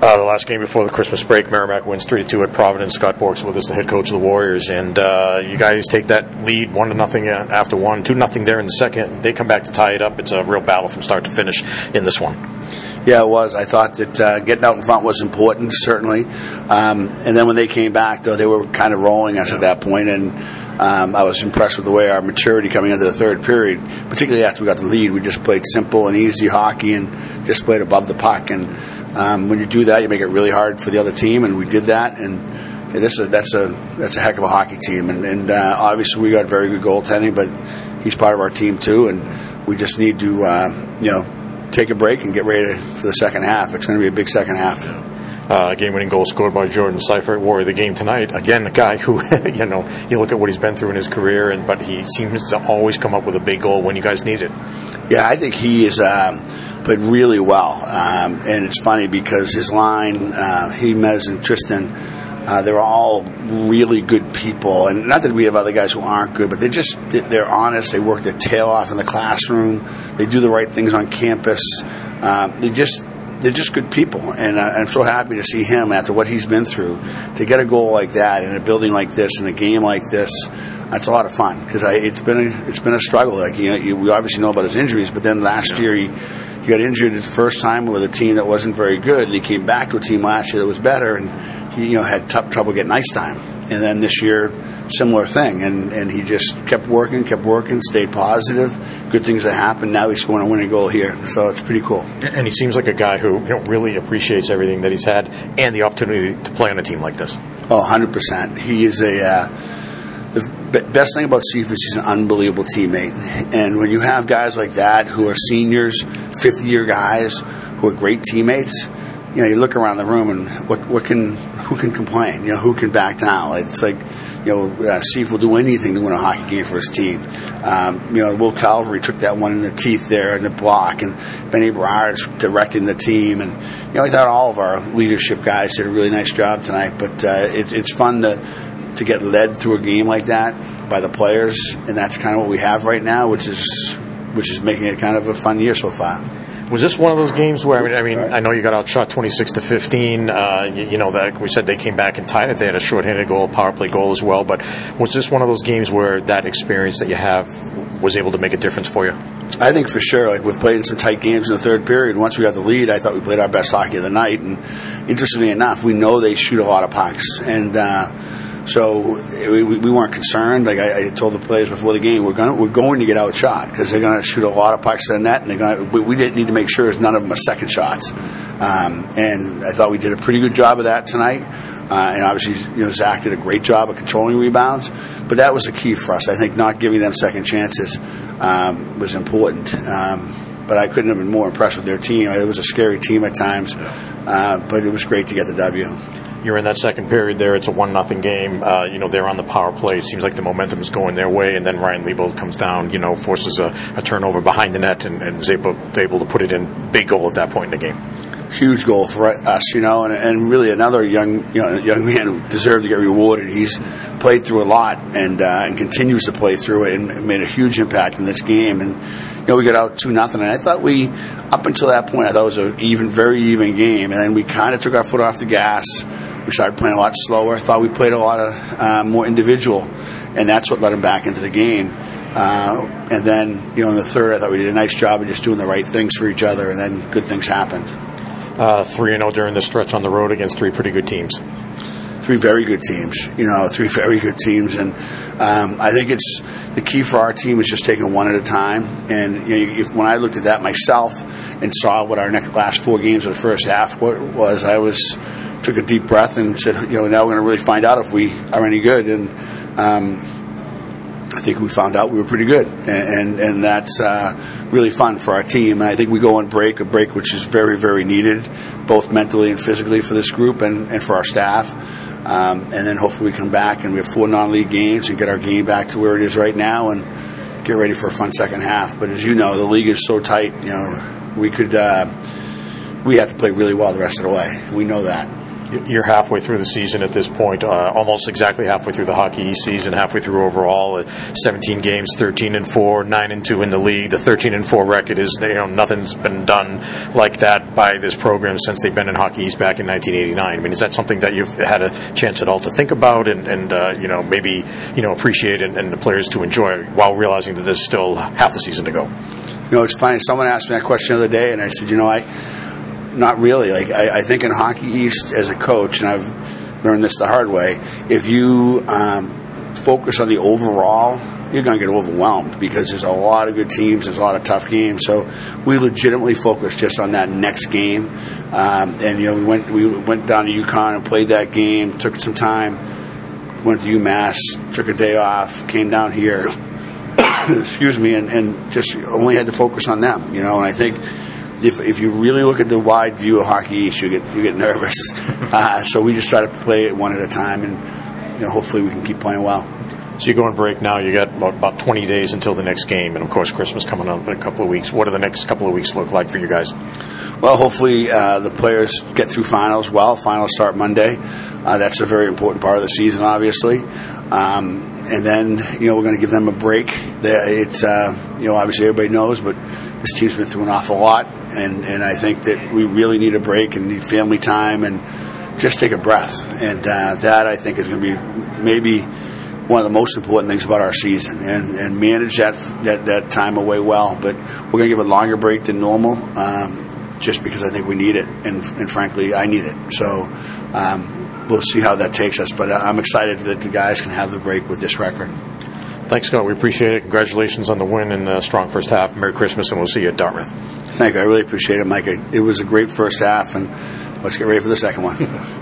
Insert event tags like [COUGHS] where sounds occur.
Uh, the last game before the Christmas break, Merrimack wins three to two at Providence. Scott Borek with us, the head coach of the Warriors, and uh, you guys take that lead one to nothing after one, two nothing there in the second. They come back to tie it up. It's a real battle from start to finish in this one. Yeah, it was. I thought that uh, getting out in front was important, certainly. Um, and then when they came back, though, they were kind of rolling us at that point, and um, I was impressed with the way our maturity coming into the third period, particularly after we got the lead. We just played simple and easy hockey and just played above the puck. And um, when you do that, you make it really hard for the other team, and we did that. And yeah, that's a that's a that's a heck of a hockey team. And, and uh, obviously, we got very good goaltending, but he's part of our team too. And we just need to uh, you know take a break and get ready for the second half. It's going to be a big second half. Uh, game-winning goal scored by Jordan Seifert, warrior of the game tonight. Again, a guy who, [LAUGHS] you know, you look at what he's been through in his career, and but he seems to always come up with a big goal when you guys need it. Yeah, I think he is um, played really well, um, and it's funny because his line, uh, Jimenez and Tristan. Uh, they're all really good people, and not that we have other guys who aren't good, but they're just they're honest. They work their tail off in the classroom. They do the right things on campus. Uh, they just they're just good people, and I'm so happy to see him after what he's been through to get a goal like that in a building like this in a game like this. That's a lot of fun because it's been a, it's been a struggle. Like you know, you, we obviously know about his injuries, but then last year he he got injured his first time with a team that wasn't very good, and he came back to a team last year that was better, and he you know had tough trouble getting ice time. And then this year, similar thing, and and he just kept working, kept working, stayed positive. Good things that happened. Now he's scoring a winning goal here, so it's pretty cool. And he seems like a guy who you know, really appreciates everything that he's had and the opportunity to play on a team like this. Oh, 100 percent. He is a. Uh, best thing about Seifert is he's an unbelievable teammate. And when you have guys like that who are seniors, fifth year guys who are great teammates, you know, you look around the room and what what can who can complain? You know, who can back down? It's like you know, uh, Steve will do anything to win a hockey game for his team. Um, you know, Will Calverley took that one in the teeth there in the block, and Benny Berard's directing the team, and you know, I thought all of our leadership guys did a really nice job tonight. But uh, it, it's fun to to get led through a game like that by the players, and that's kind of what we have right now, which is which is making it kind of a fun year so far. Was this one of those games where I mean, I mean, I know you got outshot twenty six to fifteen. Uh, you, you, know that we said they came back and tied it. They had a shorthanded goal, power play goal as well. But was this one of those games where that experience that you have was able to make a difference for you? I think for sure. Like we've played in some tight games in the third period. Once we got the lead, I thought we played our best hockey of the night. And interestingly enough, we know they shoot a lot of pucks and. Uh, so we, we weren't concerned. Like I, I, told the players before the game, we're going we're going to get outshot because they're going to shoot a lot of pucks to the net, and they're going. We, we didn't need to make sure none of them are second shots. Um, and I thought we did a pretty good job of that tonight. Uh, and obviously, you know, Zach did a great job of controlling rebounds. But that was a key for us. I think not giving them second chances um, was important. Um, but I couldn't have been more impressed with their team. It was a scary team at times, uh, but it was great to get the W you're in that second period there. It's a one nothing game. Uh, you know they're on the power play. It seems like the momentum is going their way, and then Ryan Leibold comes down. You know forces a, a turnover behind the net and, and is able, able to put it in. Big goal at that point in the game huge goal for us, you know, and, and really another young you know, young man who deserved to get rewarded. He's played through a lot and uh, and continues to play through it and made a huge impact in this game. And you know, we got out two nothing, and I thought we up until that point I thought it was an even very even game, and then we kind of took our foot off the gas we started playing a lot slower. I thought we played a lot of uh, more individual, and that's what led them back into the game. Uh, and then, you know, in the third, I thought we did a nice job of just doing the right things for each other, and then good things happened. Uh, three and zero oh during the stretch on the road against three pretty good teams. Three very good teams, you know, three very good teams, and um, I think it's the key for our team is just taking one at a time. And you know, if, when I looked at that myself and saw what our next last four games of the first half was, I was took a deep breath and said, you know, now we're going to really find out if we are any good. And um, I think we found out we were pretty good, and and, and that's uh, really fun for our team. And I think we go on break, a break which is very very needed, both mentally and physically for this group and, and for our staff. Um, and then hopefully we come back and we have four non-league games and get our game back to where it is right now and get ready for a fun second half. But as you know, the league is so tight. You know, we could uh, we have to play really well the rest of the way. We know that. You're halfway through the season at this point, uh, almost exactly halfway through the Hockey season, halfway through overall. Uh, 17 games, 13 and four, nine and two in the league. The 13 and four record is you know nothing's been done like that by this program since they've been in Hockey East back in 1989. I mean, is that something that you've had a chance at all to think about and, and uh, you know maybe you know appreciate and, and the players to enjoy while realizing that there's still half the season to go? You know, it's funny. Someone asked me that question the other day, and I said, you know, I not really. Like I, I, think in Hockey East as a coach, and I've learned this the hard way. If you um, focus on the overall, you're going to get overwhelmed because there's a lot of good teams, there's a lot of tough games. So we legitimately focus just on that next game. Um, and you know, we went we went down to UConn and played that game. Took some time. Went to UMass, took a day off, came down here. [COUGHS] excuse me, and, and just only had to focus on them. You know, and I think if, if you really look at the wide view of Hockey East, you get you get nervous. [LAUGHS] Uh, so we just try to play it one at a time, and you know, hopefully we can keep playing well. So you go on break now. You got about 20 days until the next game, and of course Christmas coming up in a couple of weeks. What do the next couple of weeks look like for you guys? Well, hopefully uh, the players get through finals well. Finals start Monday. Uh, that's a very important part of the season, obviously. Um, and then you know we're going to give them a break. It's uh, you know obviously everybody knows, but this team's been through an awful lot, and, and I think that we really need a break and need family time and just take a breath. And uh, that I think is going to be maybe one of the most important things about our season, and, and manage that, that that time away well. But we're going to give a longer break than normal, um, just because I think we need it, and, and frankly, I need it. So. Um, we'll see how that takes us, but uh, I'm excited that the guys can have the break with this record. Thanks, Scott. We appreciate it. Congratulations on the win and a strong first half. Merry Christmas, and we'll see you at Dartmouth. Thank you. I really appreciate it, Mike. It was a great first half, and let's get ready for the second one. [LAUGHS]